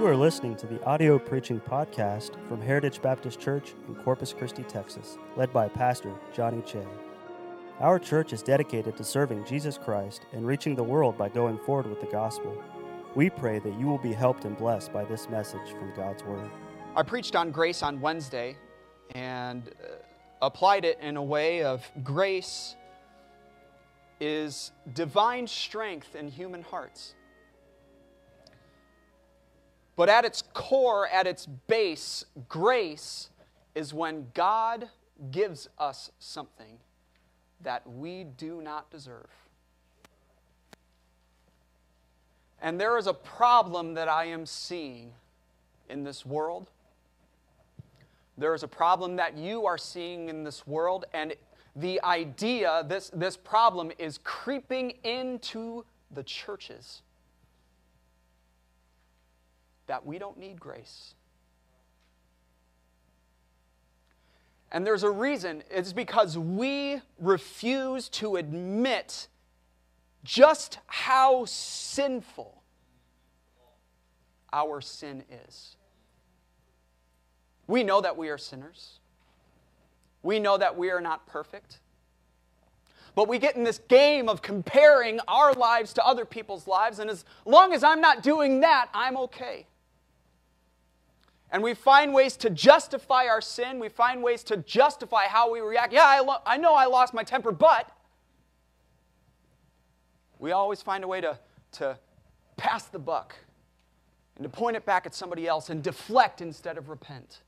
You are listening to the audio preaching podcast from Heritage Baptist Church in Corpus Christi, Texas, led by Pastor Johnny Che. Our church is dedicated to serving Jesus Christ and reaching the world by going forward with the gospel. We pray that you will be helped and blessed by this message from God's Word. I preached on grace on Wednesday and uh, applied it in a way of grace is divine strength in human hearts. But at its core, at its base, grace is when God gives us something that we do not deserve. And there is a problem that I am seeing in this world. There is a problem that you are seeing in this world, and the idea, this, this problem is creeping into the churches that we don't need grace. And there's a reason. It's because we refuse to admit just how sinful our sin is. We know that we are sinners. We know that we are not perfect. But we get in this game of comparing our lives to other people's lives, and as long as I'm not doing that, I'm okay. And we find ways to justify our sin. We find ways to justify how we react. Yeah, I, lo- I know I lost my temper, but we always find a way to, to pass the buck and to point it back at somebody else and deflect instead of repent.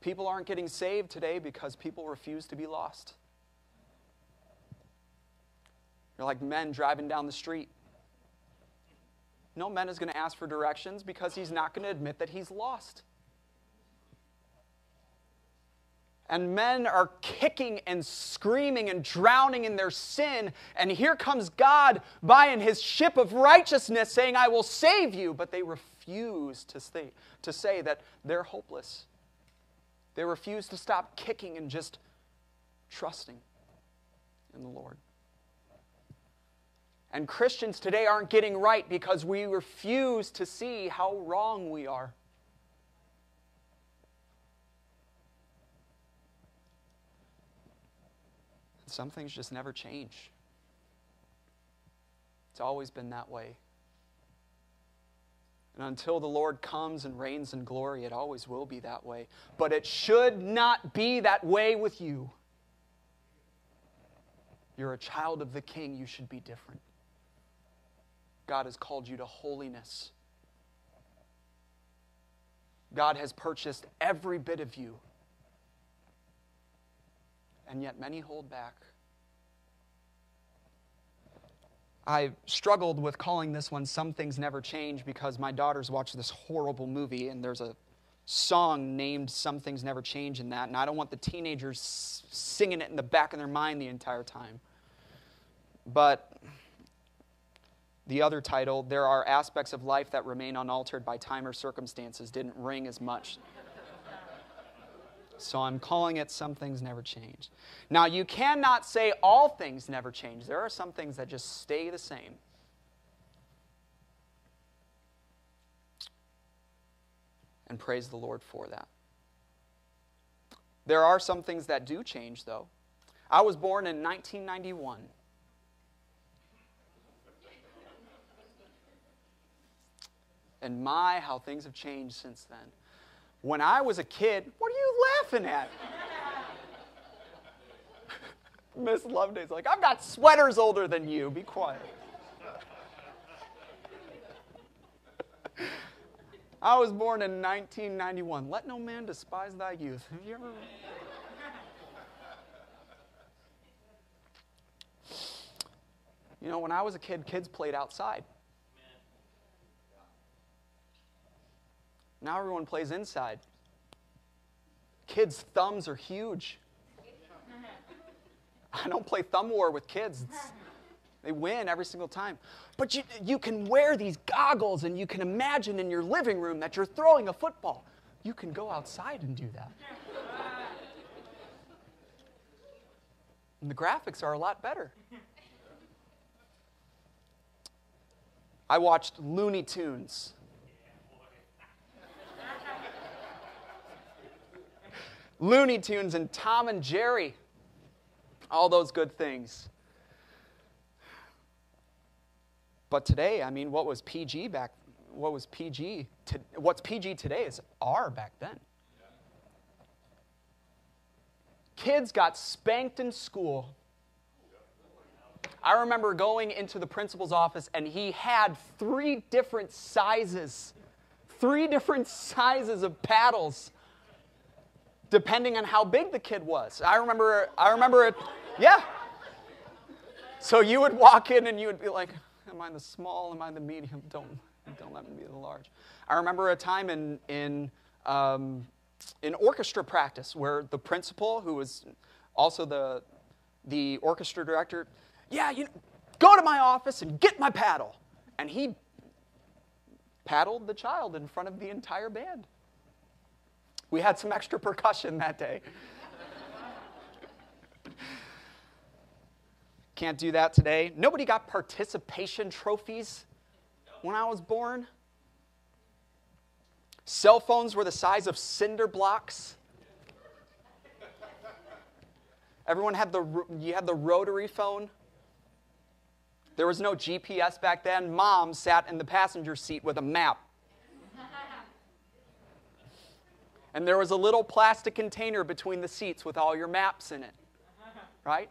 People aren't getting saved today because people refuse to be lost. You're like men driving down the street. No man is going to ask for directions because he's not going to admit that he's lost. And men are kicking and screaming and drowning in their sin. And here comes God by in his ship of righteousness saying, I will save you. But they refuse to say, to say that they're hopeless. They refuse to stop kicking and just trusting in the Lord. And Christians today aren't getting right because we refuse to see how wrong we are. Some things just never change. It's always been that way. And until the Lord comes and reigns in glory, it always will be that way. But it should not be that way with you. You're a child of the King, you should be different. God has called you to holiness. God has purchased every bit of you. And yet many hold back. I struggled with calling this one Some Things Never Change because my daughters watch this horrible movie and there's a song named Some Things Never Change in that, and I don't want the teenagers singing it in the back of their mind the entire time. But the other title, There Are Aspects of Life That Remain Unaltered by Time or Circumstances, didn't ring as much. So I'm calling it Some Things Never Change. Now, you cannot say all things never change. There are some things that just stay the same. And praise the Lord for that. There are some things that do change, though. I was born in 1991. And my, how things have changed since then. When I was a kid, what are you laughing at? Miss Loveday's like, I've got sweaters older than you. Be quiet. I was born in 1991. Let no man despise thy youth. Have you ever. You know, when I was a kid, kids played outside. Now everyone plays inside. Kids' thumbs are huge. I don't play thumb war with kids. It's, they win every single time. But you, you can wear these goggles and you can imagine in your living room that you're throwing a football. You can go outside and do that. And the graphics are a lot better. I watched Looney Tunes. Looney Tunes and Tom and Jerry. All those good things. But today, I mean, what was PG back? What was PG? To, what's PG today is R back then. Kids got spanked in school. I remember going into the principal's office and he had three different sizes, three different sizes of paddles, depending on how big the kid was. I remember, I remember it, yeah. So you would walk in and you would be like, Am I the small? Am I the medium? Don't, don't let me be the large. I remember a time in, in um, in orchestra practice where the principal, who was also the, the orchestra director, yeah, you go to my office and get my paddle. And he paddled the child in front of the entire band. We had some extra percussion that day. Can't do that today. Nobody got participation trophies when I was born. Cell phones were the size of cinder blocks. Everyone had the, you had the rotary phone. There was no GPS back then. Mom sat in the passenger seat with a map. And there was a little plastic container between the seats with all your maps in it. Right?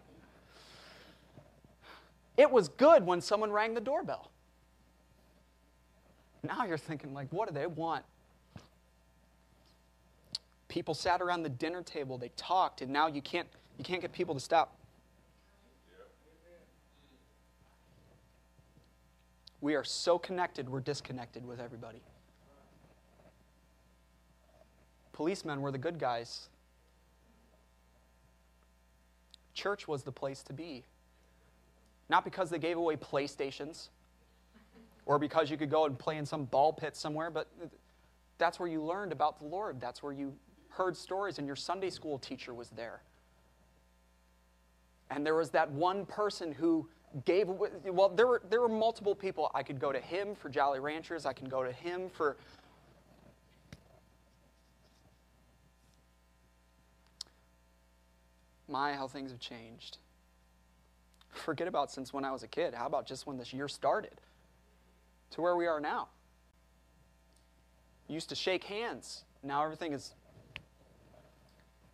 It was good when someone rang the doorbell. Now you're thinking, like, what do they want? People sat around the dinner table, they talked, and now you can't, you can't get people to stop. We are so connected, we're disconnected with everybody. Policemen were the good guys. Church was the place to be. Not because they gave away PlayStations or because you could go and play in some ball pit somewhere, but that's where you learned about the Lord. That's where you heard stories, and your Sunday school teacher was there. And there was that one person who gave well there were there were multiple people i could go to him for jolly ranchers i can go to him for my how things have changed forget about since when i was a kid how about just when this year started to where we are now used to shake hands now everything is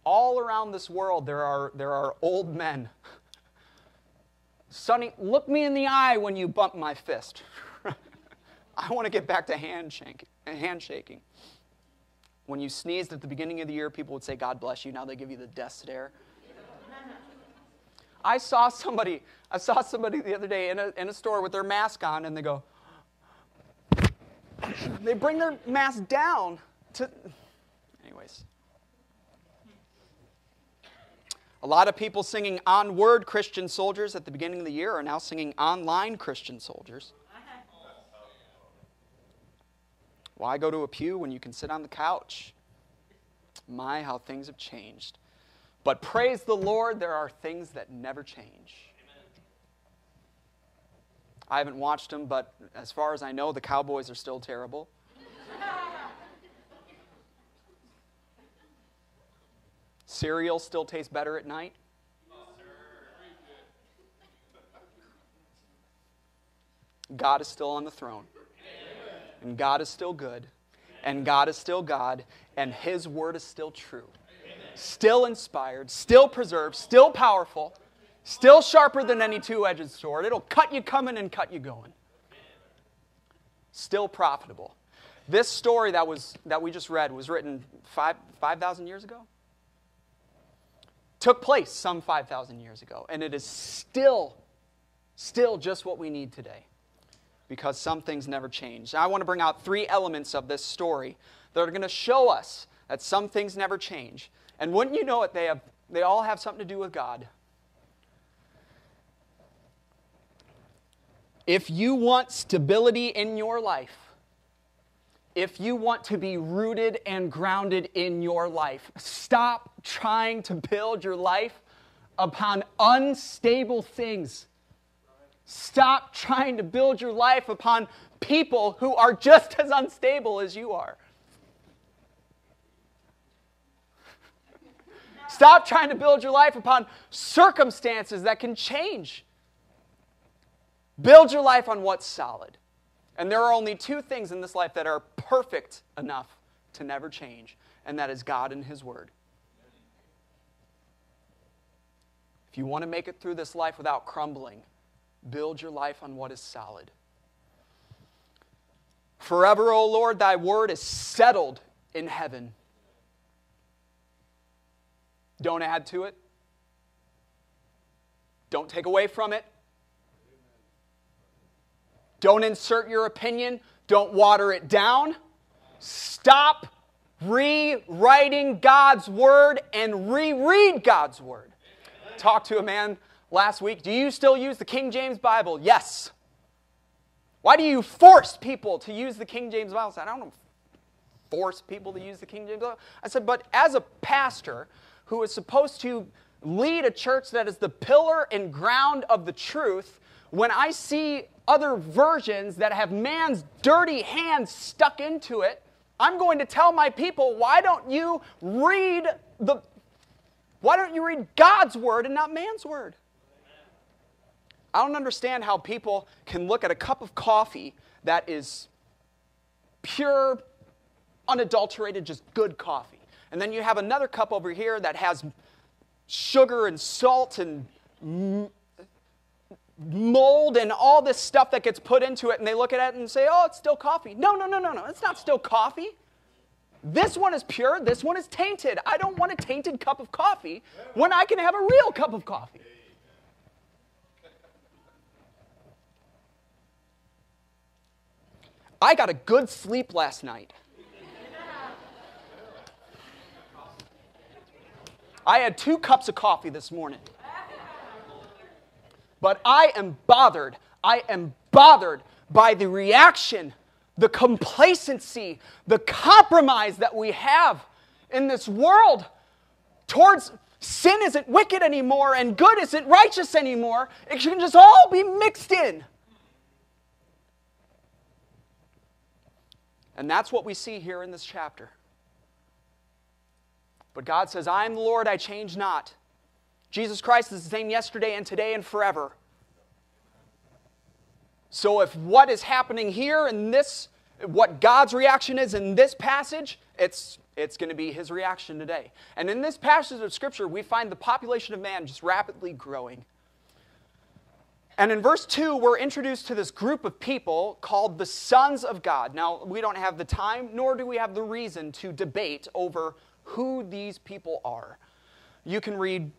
all around this world, there are, there are old men. Sonny, look me in the eye when you bump my fist. I want to get back to handshaking. When you sneezed at the beginning of the year, people would say, God bless you. Now they give you the death stare. I saw somebody, I saw somebody the other day in a, in a store with their mask on, and they go, they bring their mask down to, anyways. A lot of people singing Onward Christian soldiers at the beginning of the year are now singing online Christian soldiers. Why go to a pew when you can sit on the couch? My, how things have changed. But praise the Lord, there are things that never change. I haven't watched them, but as far as I know, the Cowboys are still terrible. Cereal still tastes better at night? God is still on the throne. And God is still good. And God is still God. And His word is still true. Still inspired, still preserved, still powerful, still sharper than any two edged sword. It'll cut you coming and cut you going. Still profitable. This story that, was, that we just read was written 5,000 5, years ago took place some 5,000 years ago, and it is still, still just what we need today because some things never change. I want to bring out three elements of this story that are going to show us that some things never change. And wouldn't you know it, they, have, they all have something to do with God. If you want stability in your life, if you want to be rooted and grounded in your life, stop trying to build your life upon unstable things. Stop trying to build your life upon people who are just as unstable as you are. Stop trying to build your life upon circumstances that can change. Build your life on what's solid. And there are only two things in this life that are perfect enough to never change, and that is God and His Word. If you want to make it through this life without crumbling, build your life on what is solid. Forever, O Lord, thy word is settled in heaven. Don't add to it. Don't take away from it. Don't insert your opinion. Don't water it down. Stop rewriting God's word and reread God's word. Talked to a man last week. Do you still use the King James Bible? Yes. Why do you force people to use the King James Bible? I said, I don't force people to use the King James Bible. I said, but as a pastor who is supposed to lead a church that is the pillar and ground of the truth, when I see other versions that have man's dirty hands stuck into it, I'm going to tell my people, why don't you read the why don't you read God's word and not man's word? I don't understand how people can look at a cup of coffee that is pure, unadulterated, just good coffee. And then you have another cup over here that has sugar and salt and mold and all this stuff that gets put into it, and they look at it and say, oh, it's still coffee. No, no, no, no, no. It's not still coffee. This one is pure, this one is tainted. I don't want a tainted cup of coffee when I can have a real cup of coffee. I got a good sleep last night. I had two cups of coffee this morning. But I am bothered. I am bothered by the reaction, the complacency, the compromise that we have in this world towards sin isn't wicked anymore and good isn't righteous anymore. It can just all be mixed in. And that's what we see here in this chapter. But God says, I am the Lord, I change not. Jesus Christ is the same yesterday and today and forever. So if what is happening here in this, what God's reaction is in this passage, it's, it's going to be his reaction today. And in this passage of Scripture, we find the population of man just rapidly growing. And in verse 2, we're introduced to this group of people called the sons of God. Now, we don't have the time, nor do we have the reason to debate over who these people are. You can read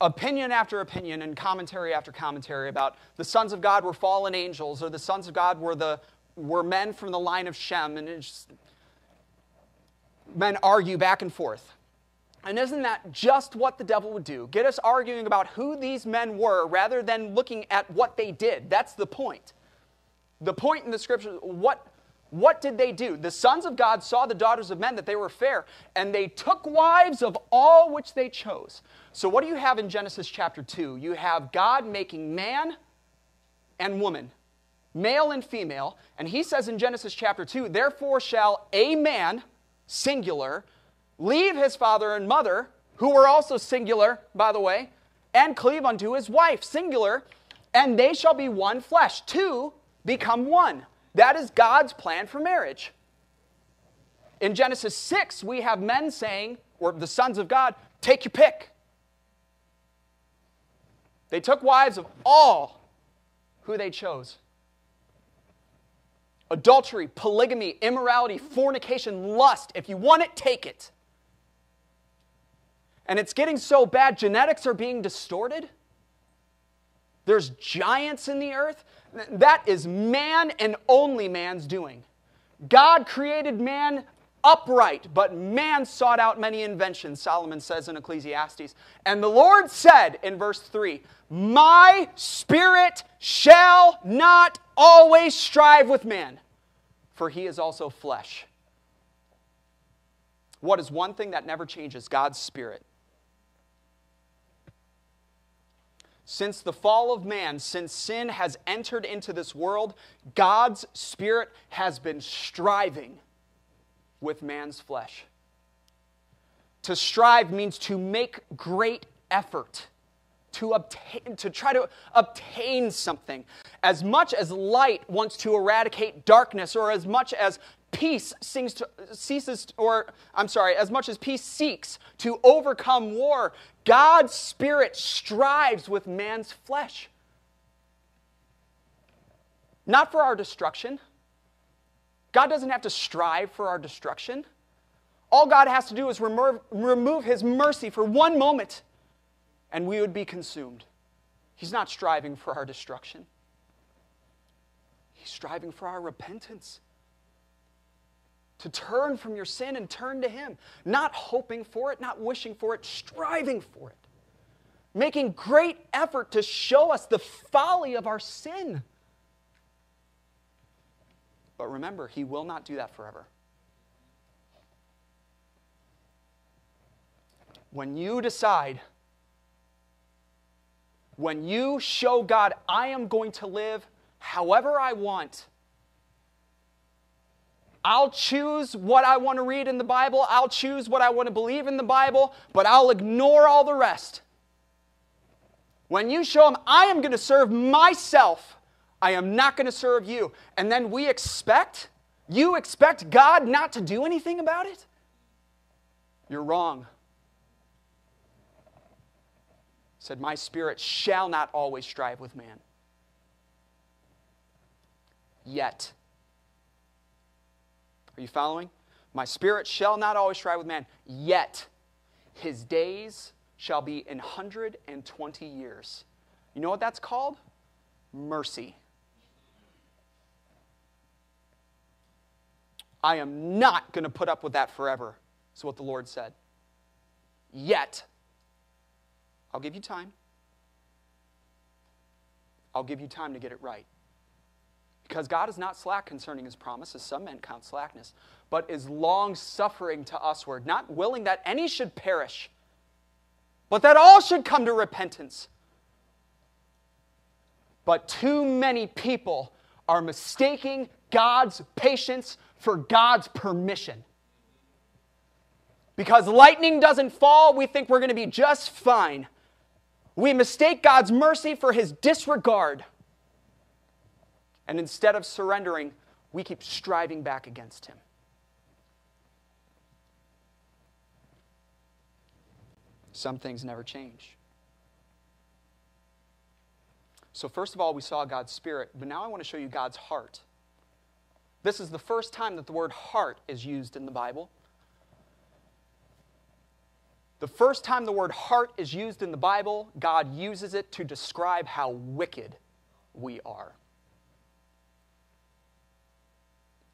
opinion after opinion and commentary after commentary about the sons of God were fallen angels or the sons of God were, the, were men from the line of Shem. And just, men argue back and forth. And isn't that just what the devil would do? Get us arguing about who these men were rather than looking at what they did. That's the point. The point in the scripture, what, what did they do? The sons of God saw the daughters of men that they were fair, and they took wives of all which they chose. So, what do you have in Genesis chapter 2? You have God making man and woman, male and female. And he says in Genesis chapter 2, therefore shall a man, singular, leave his father and mother, who were also singular, by the way, and cleave unto his wife, singular, and they shall be one flesh. Two become one. That is God's plan for marriage. In Genesis 6, we have men saying, or the sons of God, take your pick. They took wives of all who they chose. Adultery, polygamy, immorality, fornication, lust. If you want it, take it. And it's getting so bad, genetics are being distorted. There's giants in the earth. That is man and only man's doing. God created man upright, but man sought out many inventions, Solomon says in Ecclesiastes. And the Lord said in verse 3 My spirit shall not always strive with man, for he is also flesh. What is one thing that never changes? God's spirit. Since the fall of man, since sin has entered into this world, God's Spirit has been striving with man's flesh. To strive means to make great effort, to, obtain, to try to obtain something. As much as light wants to eradicate darkness, or as much as peace to, ceases, or I'm sorry, as much as peace seeks to overcome war, God's Spirit strives with man's flesh. Not for our destruction. God doesn't have to strive for our destruction. All God has to do is remove, remove His mercy for one moment, and we would be consumed. He's not striving for our destruction, He's striving for our repentance to turn from your sin and turn to Him, not hoping for it, not wishing for it, striving for it, making great effort to show us the folly of our sin. But remember, He will not do that forever. When you decide, when you show God, I am going to live however I want I'll choose what I want to read in the Bible, I'll choose what I want to believe in the Bible, but I'll ignore all the rest. When you show them, I am going to serve myself, I am not going to serve you. And then we expect, you expect God not to do anything about it? You're wrong. said, My spirit shall not always strive with man. Yet are you following? My spirit shall not always strive with man, yet his days shall be in 120 years. You know what that's called? Mercy. I am not going to put up with that forever, is what the Lord said. Yet, I'll give you time. I'll give you time to get it right. Because God is not slack concerning his promise, as some men count slackness, but is long suffering to usward, not willing that any should perish, but that all should come to repentance. But too many people are mistaking God's patience for God's permission. Because lightning doesn't fall, we think we're going to be just fine. We mistake God's mercy for his disregard. And instead of surrendering, we keep striving back against Him. Some things never change. So, first of all, we saw God's Spirit, but now I want to show you God's heart. This is the first time that the word heart is used in the Bible. The first time the word heart is used in the Bible, God uses it to describe how wicked we are.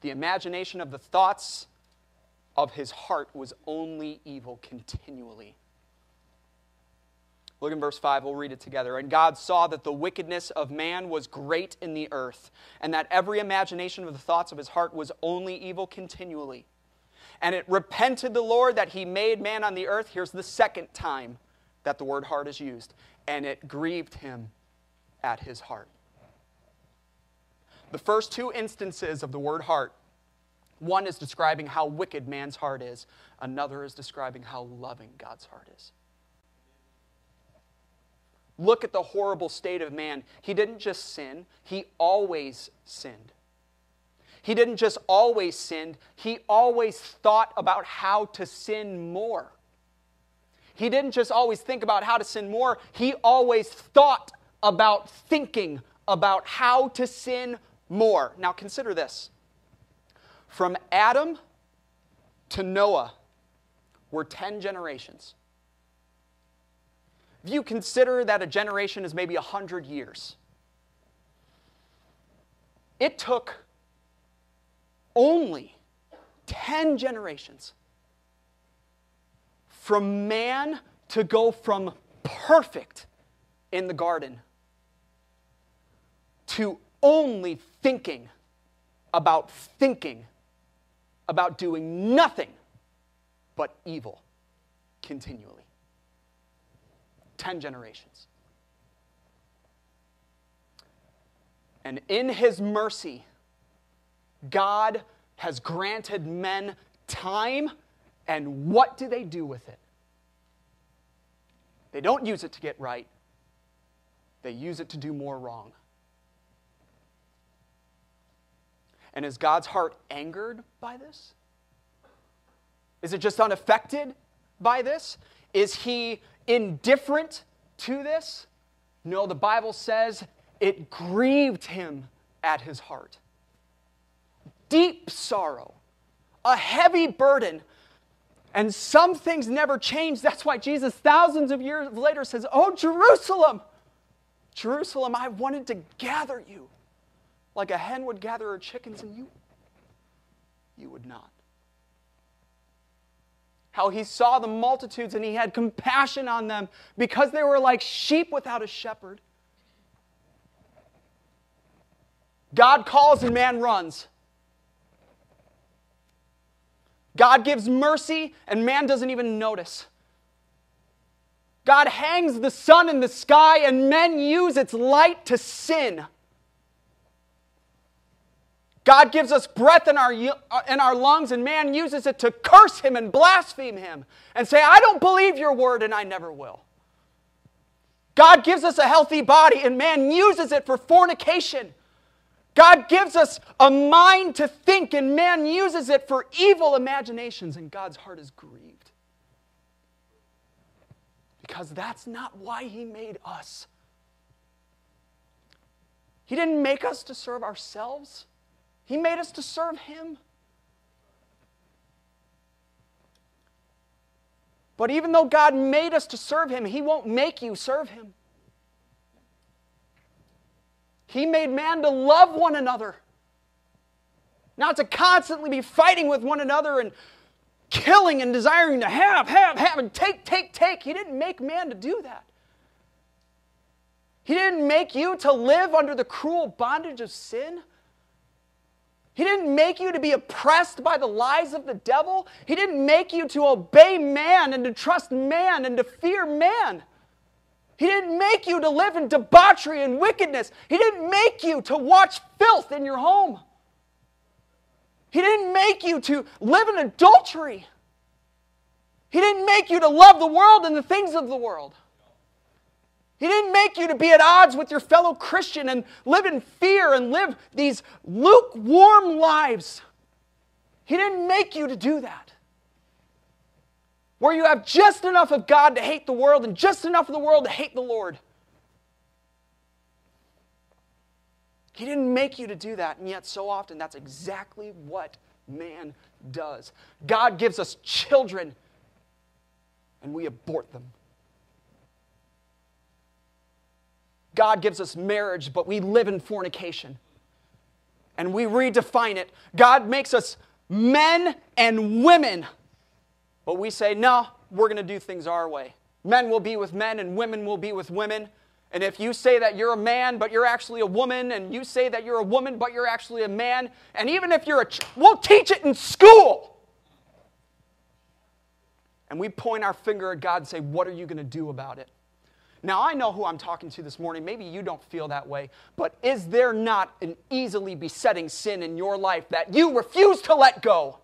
The imagination of the thoughts of his heart was only evil continually. Look in verse 5, we'll read it together. And God saw that the wickedness of man was great in the earth, and that every imagination of the thoughts of his heart was only evil continually. And it repented the Lord that he made man on the earth. Here's the second time that the word heart is used. And it grieved him at his heart. The first two instances of the word heart one is describing how wicked man's heart is, another is describing how loving God's heart is. Look at the horrible state of man. He didn't just sin, he always sinned. He didn't just always sin, he always thought about how to sin more. He didn't just always think about how to sin more, he always thought about thinking about how to sin more. Now consider this. From Adam to Noah were 10 generations. If you consider that a generation is maybe 100 years, it took only 10 generations from man to go from perfect in the garden to only thinking about thinking about doing nothing but evil continually. Ten generations. And in his mercy, God has granted men time, and what do they do with it? They don't use it to get right, they use it to do more wrong. And is God's heart angered by this? Is it just unaffected by this? Is he indifferent to this? No, the Bible says it grieved him at his heart. Deep sorrow, a heavy burden, and some things never change. That's why Jesus, thousands of years later, says, Oh, Jerusalem, Jerusalem, I wanted to gather you like a hen would gather her chickens, and you, you would not. How he saw the multitudes and he had compassion on them because they were like sheep without a shepherd. God calls and man runs. God gives mercy and man doesn't even notice. God hangs the sun in the sky and men use its light to sin. God gives us breath in our, uh, in our lungs, and man uses it to curse him and blaspheme him and say, I don't believe your word, and I never will. God gives us a healthy body, and man uses it for fornication. God gives us a mind to think, and man uses it for evil imaginations, and God's heart is grieved. Because that's not why He made us. He didn't make us to serve ourselves. He made us to serve Him. But even though God made us to serve Him, He won't make you serve Him. He made man to love one another, not to constantly be fighting with one another and killing and desiring to have, have, have, and take, take, take. He didn't make man to do that. He didn't make you to live under the cruel bondage of sin. He didn't make you to be oppressed by the lies of the devil. He didn't make you to obey man and to trust man and to fear man. He didn't make you to live in debauchery and wickedness. He didn't make you to watch filth in your home. He didn't make you to live in adultery. He didn't make you to love the world and the things of the world. He didn't make you to be at odds with your fellow Christian and live in fear and live these lukewarm lives. He didn't make you to do that. Where you have just enough of God to hate the world and just enough of the world to hate the Lord. He didn't make you to do that, and yet so often that's exactly what man does. God gives us children, and we abort them. God gives us marriage, but we live in fornication. And we redefine it. God makes us men and women, but we say, no, we're going to do things our way. Men will be with men, and women will be with women. And if you say that you're a man, but you're actually a woman, and you say that you're a woman, but you're actually a man, and even if you're a, ch- we'll teach it in school. And we point our finger at God and say, What are you going to do about it? Now, I know who I'm talking to this morning. Maybe you don't feel that way, but is there not an easily besetting sin in your life that you refuse to let go?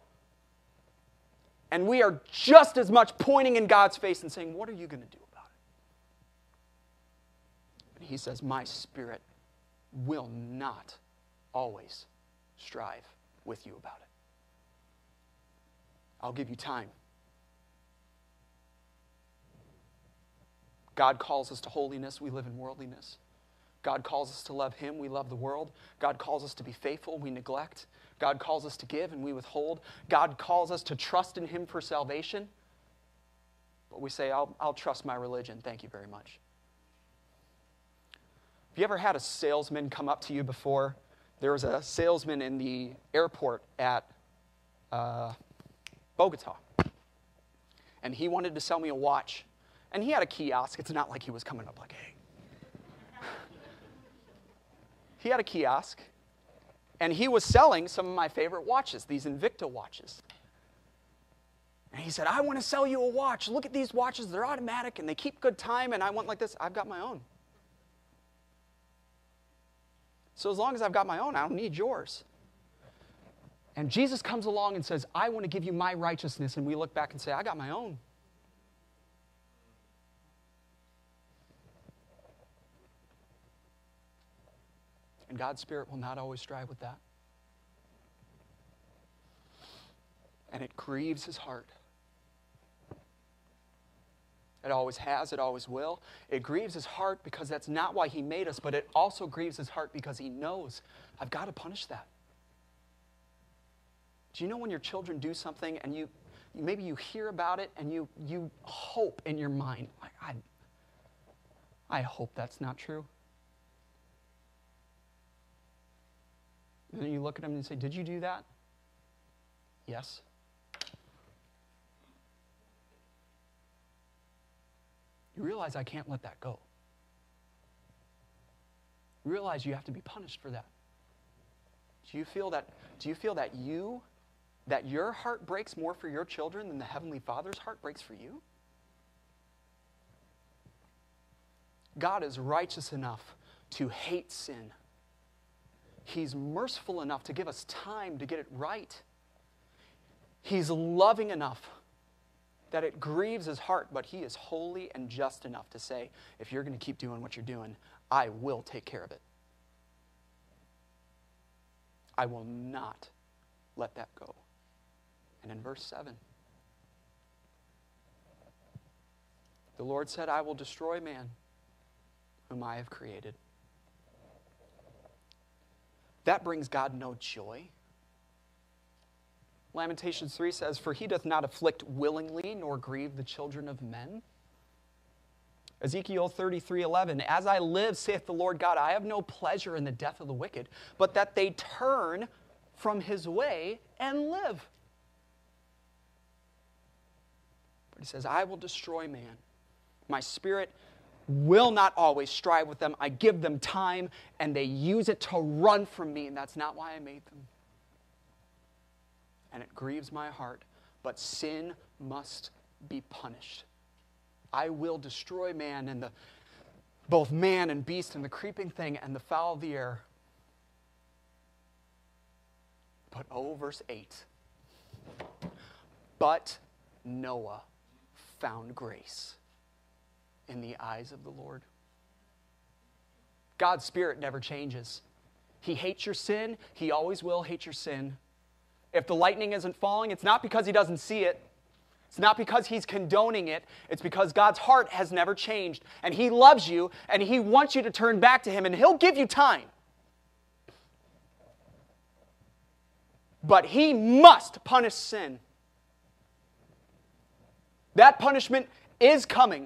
And we are just as much pointing in God's face and saying, What are you going to do about it? And He says, My spirit will not always strive with you about it. I'll give you time. God calls us to holiness, we live in worldliness. God calls us to love Him, we love the world. God calls us to be faithful, we neglect. God calls us to give, and we withhold. God calls us to trust in Him for salvation. But we say, I'll, I'll trust my religion. Thank you very much. Have you ever had a salesman come up to you before? There was a salesman in the airport at uh, Bogota, and he wanted to sell me a watch. And he had a kiosk. It's not like he was coming up like, hey. he had a kiosk, and he was selling some of my favorite watches, these Invicta watches. And he said, I want to sell you a watch. Look at these watches. They're automatic and they keep good time. And I want like this. I've got my own. So as long as I've got my own, I don't need yours. And Jesus comes along and says, I want to give you my righteousness. And we look back and say, I got my own. And God's Spirit will not always strive with that. And it grieves his heart. It always has, it always will. It grieves his heart because that's not why he made us, but it also grieves his heart because he knows I've got to punish that. Do you know when your children do something and you maybe you hear about it and you you hope in your mind, like I I hope that's not true. And then you look at them and say, Did you do that? Yes. You realize I can't let that go. You realize you have to be punished for that. Do you feel that do you feel that you that your heart breaks more for your children than the heavenly Father's heart breaks for you? God is righteous enough to hate sin He's merciful enough to give us time to get it right. He's loving enough that it grieves his heart, but he is holy and just enough to say, if you're going to keep doing what you're doing, I will take care of it. I will not let that go. And in verse 7, the Lord said, I will destroy man whom I have created. That brings God no joy. Lamentations 3 says, For he doth not afflict willingly, nor grieve the children of men. Ezekiel 33 11, As I live, saith the Lord God, I have no pleasure in the death of the wicked, but that they turn from his way and live. But he says, I will destroy man. My spirit will not always strive with them. I give them time and they use it to run from me, and that's not why I made them. And it grieves my heart, but sin must be punished. I will destroy man and the both man and beast and the creeping thing and the fowl of the air. But oh, verse 8. But Noah found grace in the eyes of the Lord. God's Spirit never changes. He hates your sin, He always will hate your sin. If the lightning isn't falling, it's not because He doesn't see it. It's not because he's condoning it. It's because God's heart has never changed. And he loves you and he wants you to turn back to him and he'll give you time. But he must punish sin. That punishment is coming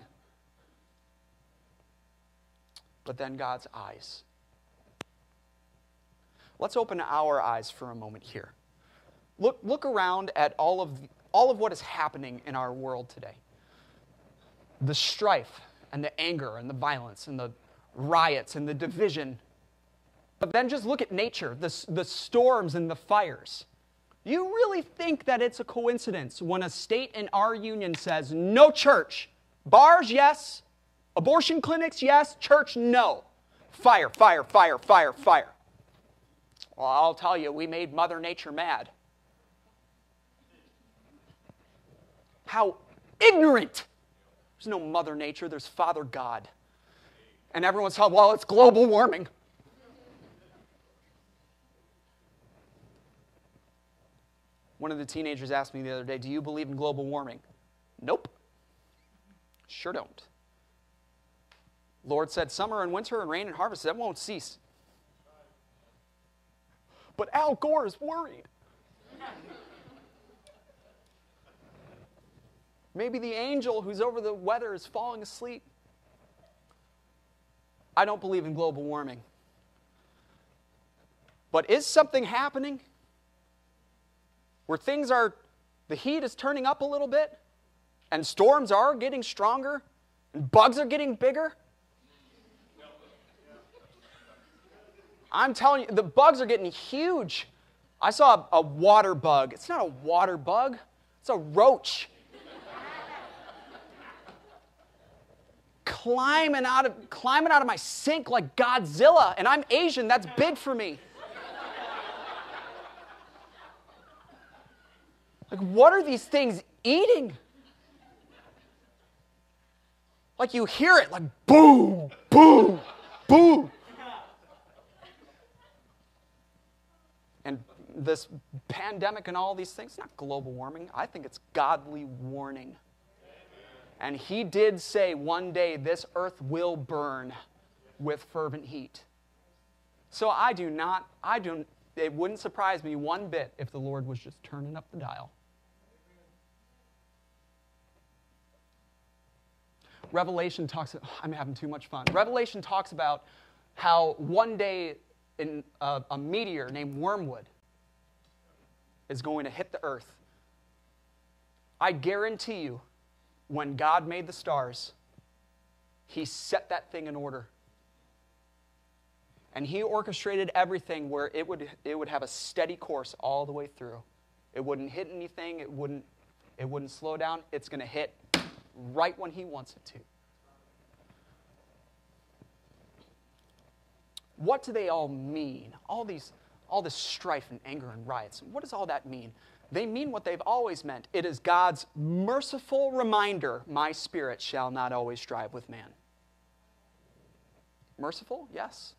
but then God's eyes. Let's open our eyes for a moment here. Look, look around at all of, all of what is happening in our world today the strife and the anger and the violence and the riots and the division. But then just look at nature, the, the storms and the fires. You really think that it's a coincidence when a state in our union says no church, bars, yes, Abortion clinics, yes. Church, no. Fire, fire, fire, fire, fire. Well, I'll tell you, we made Mother Nature mad. How ignorant. There's no Mother Nature, there's Father God. And everyone's telling, well, it's global warming. One of the teenagers asked me the other day, Do you believe in global warming? Nope. Sure don't. Lord said, Summer and winter and rain and harvest, that won't cease. But Al Gore is worried. Maybe the angel who's over the weather is falling asleep. I don't believe in global warming. But is something happening where things are, the heat is turning up a little bit, and storms are getting stronger, and bugs are getting bigger? I'm telling you, the bugs are getting huge. I saw a, a water bug. It's not a water bug, it's a roach. climbing out of climbing out of my sink like Godzilla, and I'm Asian. That's big for me. Like, what are these things eating? Like you hear it, like boom, boom, boom. And this pandemic and all these things, not global warming. I think it's godly warning. And he did say one day this earth will burn with fervent heat. So I do not, I don't, it wouldn't surprise me one bit if the Lord was just turning up the dial. Revelation talks, I'm having too much fun. Revelation talks about how one day in a meteor named Wormwood is going to hit the earth. I guarantee you, when God made the stars, He set that thing in order. And He orchestrated everything where it would, it would have a steady course all the way through. It wouldn't hit anything, it wouldn't, it wouldn't slow down. It's going to hit right when He wants it to. What do they all mean? All these, all this strife and anger and riots. What does all that mean? They mean what they've always meant. It is God's merciful reminder my spirit shall not always strive with man. Merciful? Yes.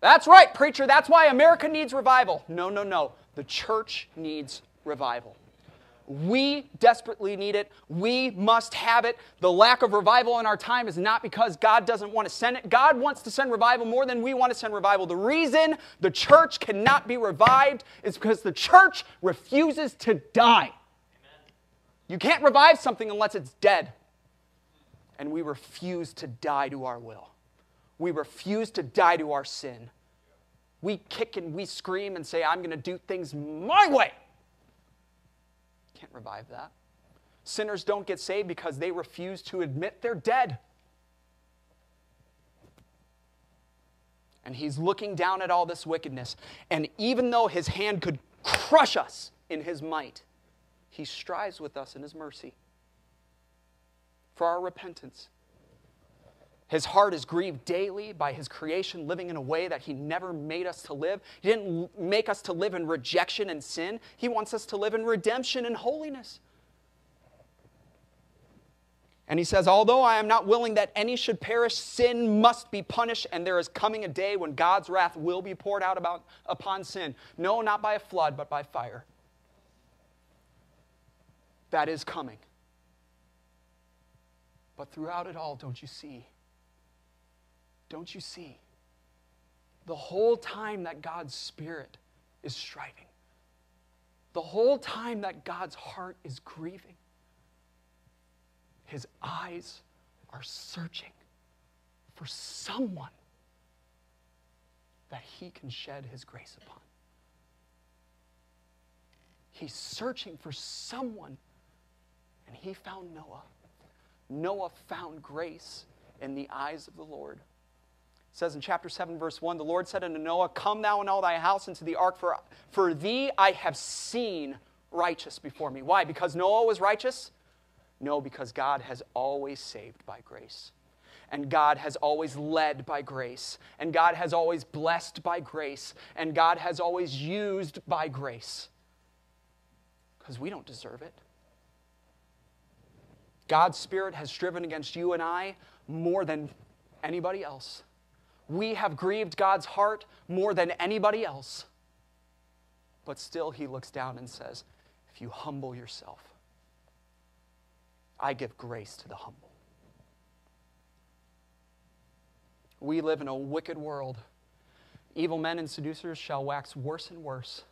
That's right, preacher. That's why America needs revival. No, no, no. The church needs revival. We desperately need it. We must have it. The lack of revival in our time is not because God doesn't want to send it. God wants to send revival more than we want to send revival. The reason the church cannot be revived is because the church refuses to die. You can't revive something unless it's dead. And we refuse to die to our will. We refuse to die to our sin. We kick and we scream and say, I'm going to do things my way. Can't revive that. Sinners don't get saved because they refuse to admit they're dead. And he's looking down at all this wickedness. And even though his hand could crush us in his might, he strives with us in his mercy for our repentance. His heart is grieved daily by his creation living in a way that he never made us to live. He didn't make us to live in rejection and sin. He wants us to live in redemption and holiness. And he says, Although I am not willing that any should perish, sin must be punished, and there is coming a day when God's wrath will be poured out about, upon sin. No, not by a flood, but by fire. That is coming. But throughout it all, don't you see? Don't you see? The whole time that God's Spirit is striving, the whole time that God's heart is grieving, his eyes are searching for someone that he can shed his grace upon. He's searching for someone, and he found Noah. Noah found grace in the eyes of the Lord. It says in chapter 7, verse 1 The Lord said unto Noah, Come thou and all thy house into the ark, for, for thee I have seen righteous before me. Why? Because Noah was righteous? No, because God has always saved by grace. And God has always led by grace. And God has always blessed by grace. And God has always used by grace. Because we don't deserve it. God's Spirit has striven against you and I more than anybody else we have grieved God's heart more than anybody else. But still, He looks down and says, If you humble yourself, I give grace to the humble. We live in a wicked world. Evil men and seducers shall wax worse and worse.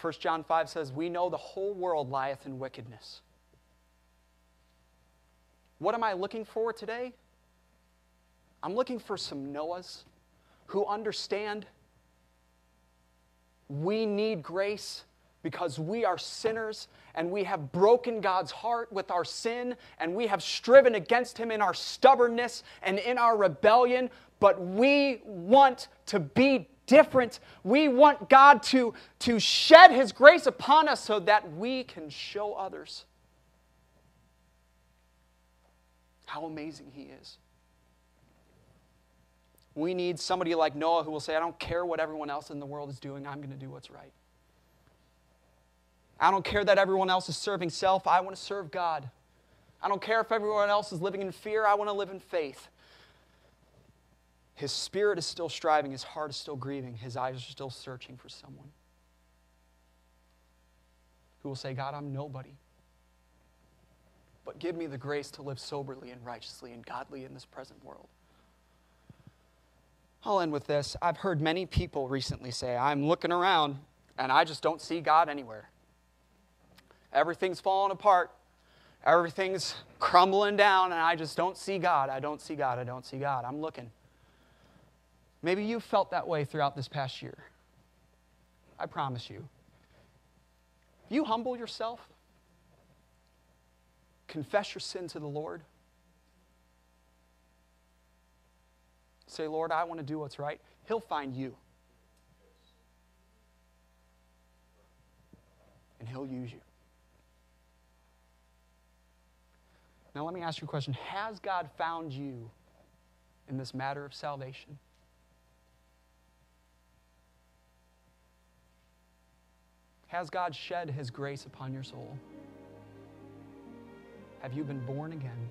1 John 5 says, We know the whole world lieth in wickedness. What am I looking for today? I'm looking for some Noahs who understand we need grace because we are sinners and we have broken God's heart with our sin and we have striven against Him in our stubbornness and in our rebellion, but we want to be different. We want God to, to shed His grace upon us so that we can show others how amazing He is. We need somebody like Noah who will say, I don't care what everyone else in the world is doing, I'm going to do what's right. I don't care that everyone else is serving self, I want to serve God. I don't care if everyone else is living in fear, I want to live in faith. His spirit is still striving, his heart is still grieving, his eyes are still searching for someone who will say, God, I'm nobody. But give me the grace to live soberly and righteously and godly in this present world. I'll end with this. I've heard many people recently say, I'm looking around and I just don't see God anywhere. Everything's falling apart. Everything's crumbling down, and I just don't see God. I don't see God. I don't see God. I'm looking. Maybe you felt that way throughout this past year. I promise you. You humble yourself, confess your sin to the Lord, say, Lord, I want to do what's right, He'll find you. And He'll use you. Now, let me ask you a question Has God found you in this matter of salvation? Has God shed his grace upon your soul? Have you been born again?